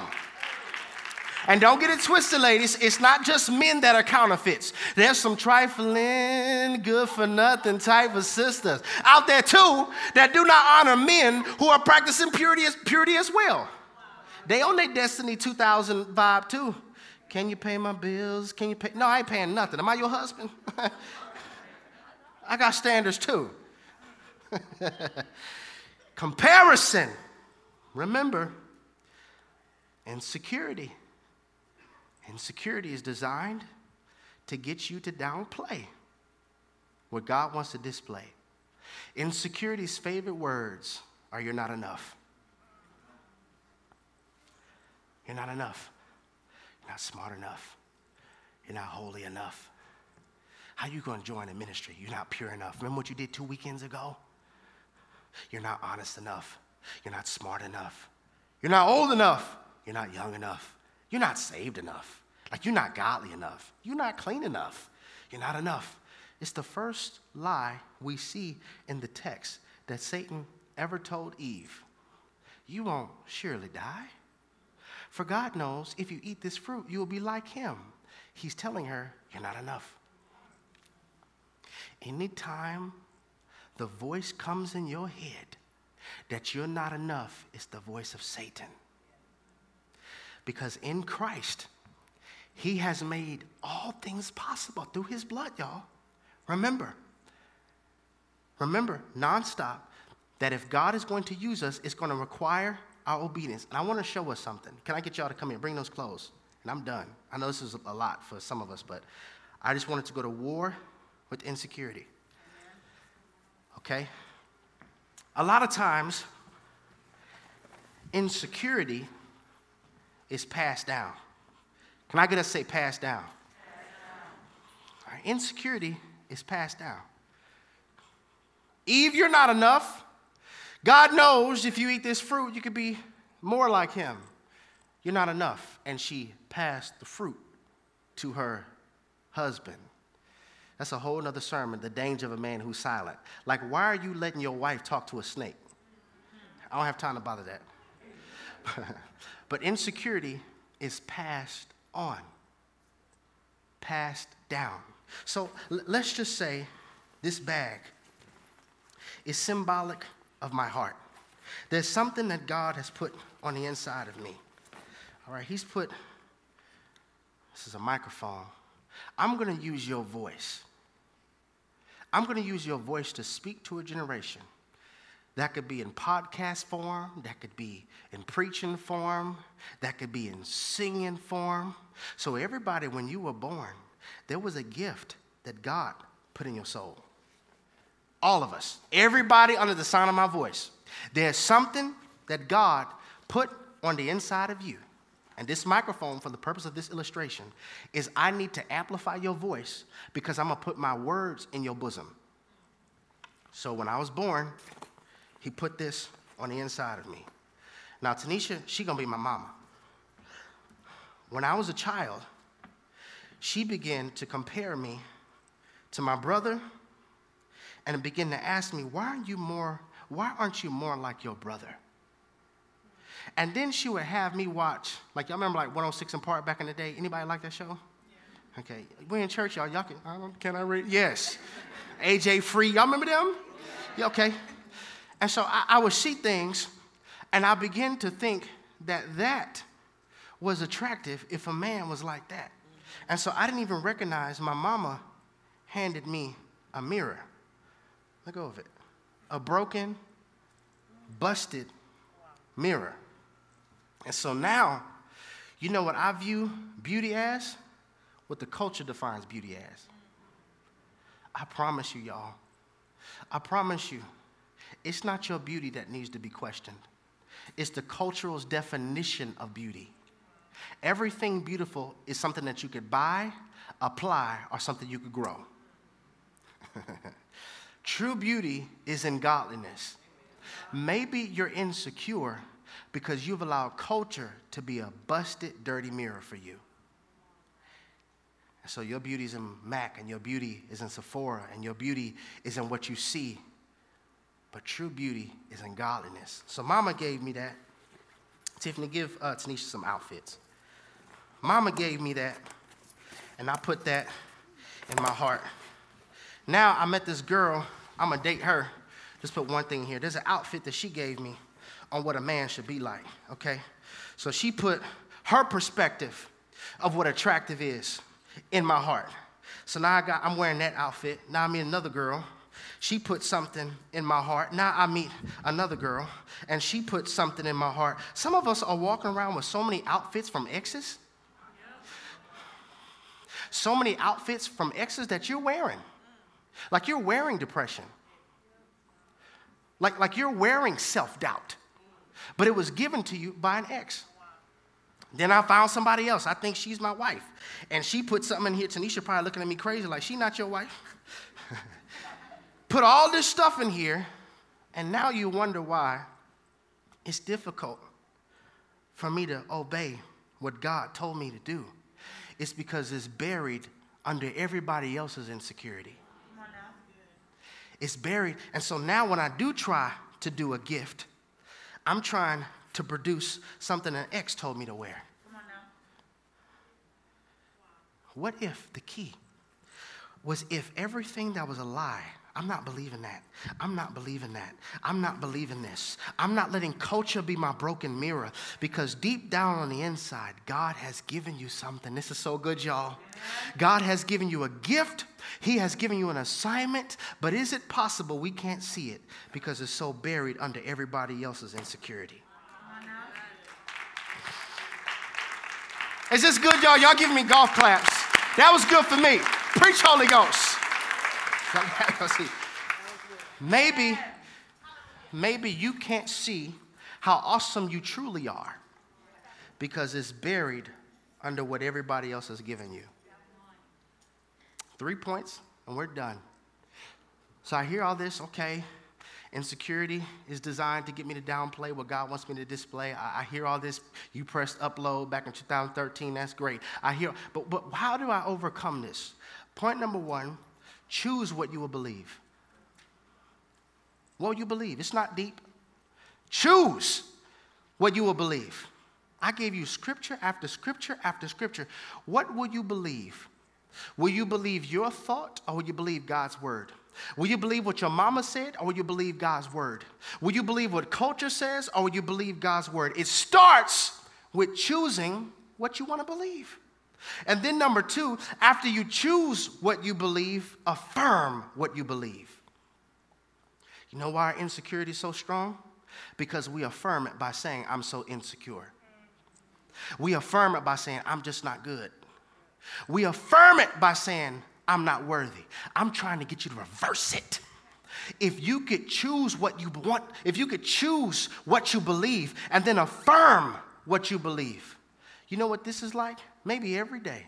[SPEAKER 1] And don't get it twisted, ladies. It's not just men that are counterfeits. There's some trifling, good for nothing type of sisters out there too that do not honor men who are practicing purity as, purity as well. They own their Destiny 2000 vibe too. Can you pay my bills? Can you pay? No, I ain't paying nothing. Am I your husband? I got standards too. Comparison. Remember, insecurity. Insecurity is designed to get you to downplay what God wants to display. Insecurity's favorite words are you're not enough. You're not enough. You're not smart enough. You're not holy enough. How are you going to join a ministry? You're not pure enough. Remember what you did two weekends ago? You're not honest enough. You're not smart enough. You're not old enough. You're not young enough. You're not saved enough. Like, you're not godly enough. You're not clean enough. You're not enough. It's the first lie we see in the text that Satan ever told Eve. You won't surely die. For God knows if you eat this fruit, you will be like him. He's telling her, You're not enough. Anytime the voice comes in your head that you're not enough, it's the voice of Satan. Because in Christ, He has made all things possible through His blood, y'all. Remember, remember, nonstop, that if God is going to use us, it's going to require our obedience. And I want to show us something. Can I get y'all to come here? Bring those clothes. And I'm done. I know this is a lot for some of us, but I just wanted to go to war with insecurity. Okay? A lot of times, insecurity is passed down. Can I get us say passed down? Right, insecurity is passed down. Eve, you're not enough. God knows if you eat this fruit, you could be more like him. You're not enough. And she passed the fruit to her husband. That's a whole other sermon the danger of a man who's silent. Like, why are you letting your wife talk to a snake? I don't have time to bother that. But insecurity is passed on, passed down. So l- let's just say this bag is symbolic of my heart. There's something that God has put on the inside of me. All right, He's put, this is a microphone. I'm going to use your voice. I'm going to use your voice to speak to a generation that could be in podcast form, that could be in preaching form, that could be in singing form. So, everybody, when you were born, there was a gift that God put in your soul. All of us, everybody under the sound of my voice, there's something that God put on the inside of you. And this microphone, for the purpose of this illustration, is I need to amplify your voice because I'm gonna put my words in your bosom. So when I was born, he put this on the inside of me. Now, Tanisha, she gonna be my mama. When I was a child, she began to compare me to my brother and began to ask me, why aren't you more, why aren't you more like your brother? And then she would have me watch, like y'all remember like 106 & Park back in the day? Anybody like that show? Yeah. Okay, we in church, y'all. Y'all can, I can I read? Yes. AJ Free, y'all remember them? Yeah, okay. And so I, I would see things and I began to think that that was attractive if a man was like that. And so I didn't even recognize my mama handed me a mirror. Let go of it. A broken, busted mirror. And so now, you know what I view beauty as? What the culture defines beauty as. I promise you, y'all. I promise you, it's not your beauty that needs to be questioned, it's the cultural's definition of beauty. Everything beautiful is something that you could buy, apply, or something you could grow. True beauty is in godliness. Maybe you're insecure because you've allowed culture to be a busted, dirty mirror for you. So your beauty is in Mac, and your beauty is in Sephora, and your beauty is in what you see. But true beauty is in godliness. So Mama gave me that. Tiffany, give uh, Tanisha some outfits. Mama gave me that, and I put that in my heart. Now I met this girl, I'm gonna date her. Just put one thing here. There's an outfit that she gave me on what a man should be like, okay? So she put her perspective of what attractive is in my heart. So now I got, I'm wearing that outfit. Now I meet another girl. She put something in my heart. Now I meet another girl, and she put something in my heart. Some of us are walking around with so many outfits from exes. So many outfits from exes that you're wearing. Like you're wearing depression. Like, like you're wearing self doubt. But it was given to you by an ex. Then I found somebody else. I think she's my wife. And she put something in here. Tanisha probably looking at me crazy, like, she not your wife? Put all this stuff in here, and now you wonder why it's difficult for me to obey what God told me to do. It's because it's buried under everybody else's insecurity. It's buried. And so now when I do try to do a gift, I'm trying to produce something an ex told me to wear. What if the key was if everything that was a lie, I'm not believing that. I'm not believing that. I'm not believing this. I'm not letting culture be my broken mirror because deep down on the inside, God has given you something. This is so good, y'all. God has given you a gift, He has given you an assignment, but is it possible we can't see it because it's so buried under everybody else's insecurity? Is this good, y'all? Y'all giving me golf claps. That was good for me. Preach, Holy Ghost. Maybe, maybe you can't see how awesome you truly are because it's buried under what everybody else has given you. Three points, and we're done. So I hear all this, okay. Insecurity is designed to get me to downplay what God wants me to display. I, I, hear all this. You pressed upload back in 2013. That's great. I hear, but, but how do I overcome this? Point number one choose what you will believe. What you believe? It's not deep. Choose what you will believe. I gave you scripture after scripture after scripture. What will you believe? Will you believe your thought or will you believe God's word? Will you believe what your mama said or will you believe God's word? Will you believe what culture says or will you believe God's word? It starts with choosing what you want to believe. And then, number two, after you choose what you believe, affirm what you believe. You know why our insecurity is so strong? Because we affirm it by saying, I'm so insecure. We affirm it by saying, I'm just not good. We affirm it by saying, I'm not worthy. I'm trying to get you to reverse it. If you could choose what you want, if you could choose what you believe and then affirm what you believe, you know what this is like? Maybe every day.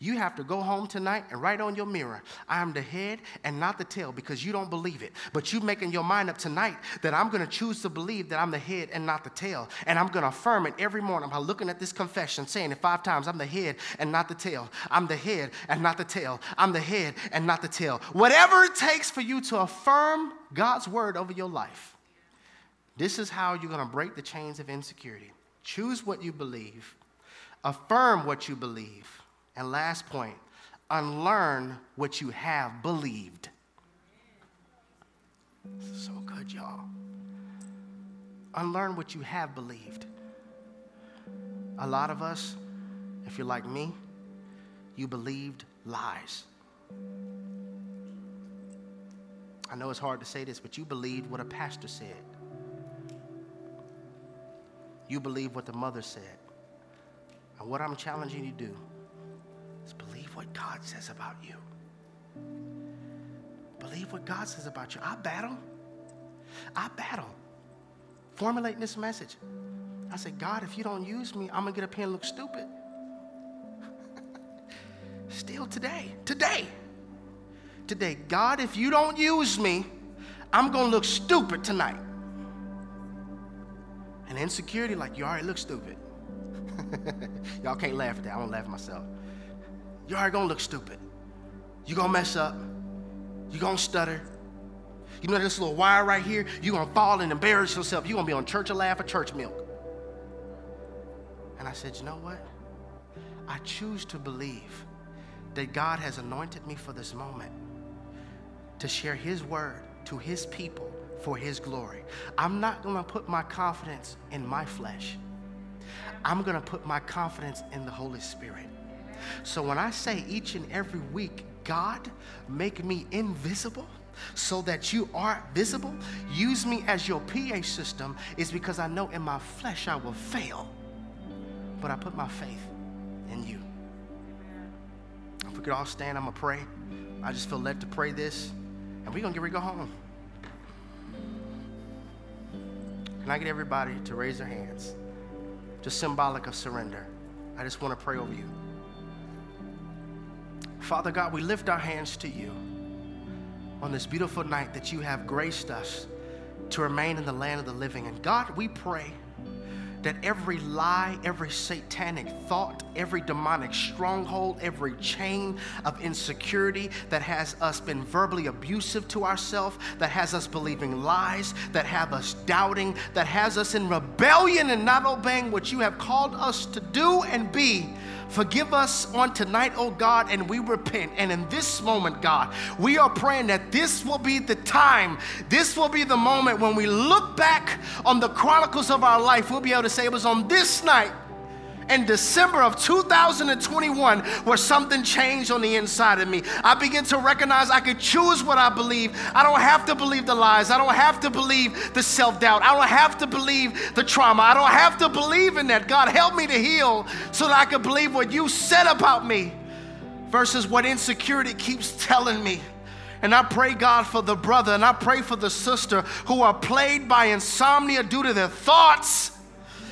[SPEAKER 1] You have to go home tonight and write on your mirror, I am the head and not the tail because you don't believe it. But you're making your mind up tonight that I'm going to choose to believe that I'm the head and not the tail. And I'm going to affirm it every morning by looking at this confession, saying it five times I'm the head and not the tail. I'm the head and not the tail. I'm the head and not the tail. Whatever it takes for you to affirm God's word over your life, this is how you're going to break the chains of insecurity. Choose what you believe, affirm what you believe and last point unlearn what you have believed. So good, y'all. Unlearn what you have believed. A lot of us, if you're like me, you believed lies. I know it's hard to say this, but you believed what a pastor said. You believed what the mother said. And what I'm challenging you to do is believe what God says about you. Believe what God says about you. I battle. I battle formulating this message. I said, God, if you don't use me, I'm going to get up here and look stupid. Still today, today, today God, if you don't use me, I'm going to look stupid tonight. And insecurity, like, you already look stupid. Y'all can't laugh at that. I won't laugh at myself. You already to look stupid. You're to mess up. You're to stutter. You know this little wire right here? You're to fall and embarrass yourself. You're to be on church alive or church milk. And I said, you know what? I choose to believe that God has anointed me for this moment to share His word to His people for His glory. I'm not to put my confidence in my flesh. I'm going to put my confidence in the Holy Spirit. So when I say each and every week, God, make me invisible so that you are visible, use me as your PA system, is because I know in my flesh I will fail. But I put my faith in you. If we could all stand, I'm going to pray. I just feel led to pray this, and we're going to get ready to go home. Can I get everybody to raise their hands? Just symbolic of surrender. I just want to pray over you. Father God, we lift our hands to you on this beautiful night that you have graced us to remain in the land of the living. And God, we pray that every lie, every satanic thought, every demonic stronghold, every chain of insecurity that has us been verbally abusive to ourselves, that has us believing lies, that have us doubting, that has us in rebellion and not obeying what you have called us to do and be. Forgive us on tonight, oh God, and we repent. And in this moment, God, we are praying that this will be the time, this will be the moment when we look back on the chronicles of our life, we'll be able to say it was on this night in December of 2021 where something changed on the inside of me. I began to recognize I could choose what I believe. I don't have to believe the lies. I don't have to believe the self doubt. I don't have to believe the trauma. I don't have to believe in that. God, help me to heal so that I can believe what you said about me versus what insecurity keeps telling me. And I pray, God, for the brother and I pray for the sister who are plagued by insomnia due to their thoughts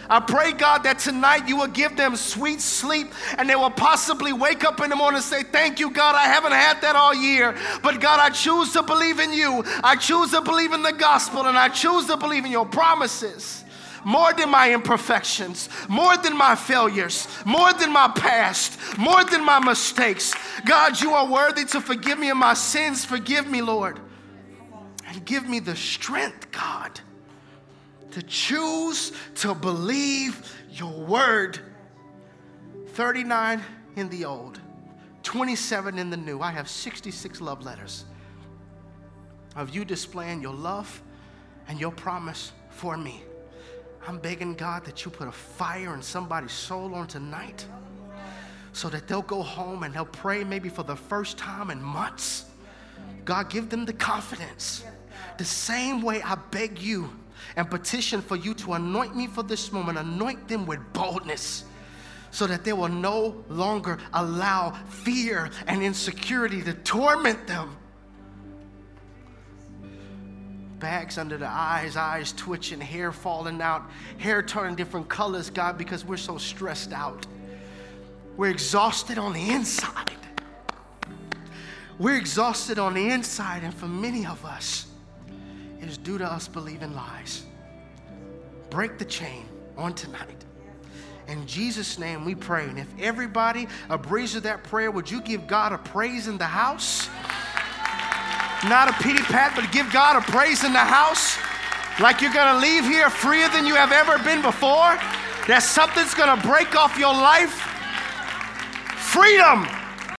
[SPEAKER 1] I pray, God, that tonight you will give them sweet sleep and they will possibly wake up in the morning and say, Thank you, God. I haven't had that all year. But God, I choose to believe in you. I choose to believe in the gospel and I choose to believe in your promises more than my imperfections, more than my failures, more than my past, more than my mistakes. God, you are worthy to forgive me of my sins. Forgive me, Lord. And give me the strength, God, to choose to believe your word. 39 in the old, 27 in the new. I have 66 love letters of you displaying your love and your promise for me. I'm begging God that you put a fire in somebody's soul on tonight so that they'll go home and they'll pray maybe for the first time in months. God, give them the confidence. The same way I beg you and petition for you to anoint me for this moment. Anoint them with boldness so that they will no longer allow fear and insecurity to torment them. Bags under the eyes, eyes twitching, hair falling out, hair turning different colors, God, because we're so stressed out. We're exhausted on the inside. We're exhausted on the inside, and for many of us, is due to us believing lies. Break the chain on tonight. In Jesus' name we pray. And if everybody agrees with that prayer, would you give God a praise in the house? Not a pity pat, but give God a praise in the house. Like you're gonna leave here freer than you have ever been before. That something's gonna break off your life. Freedom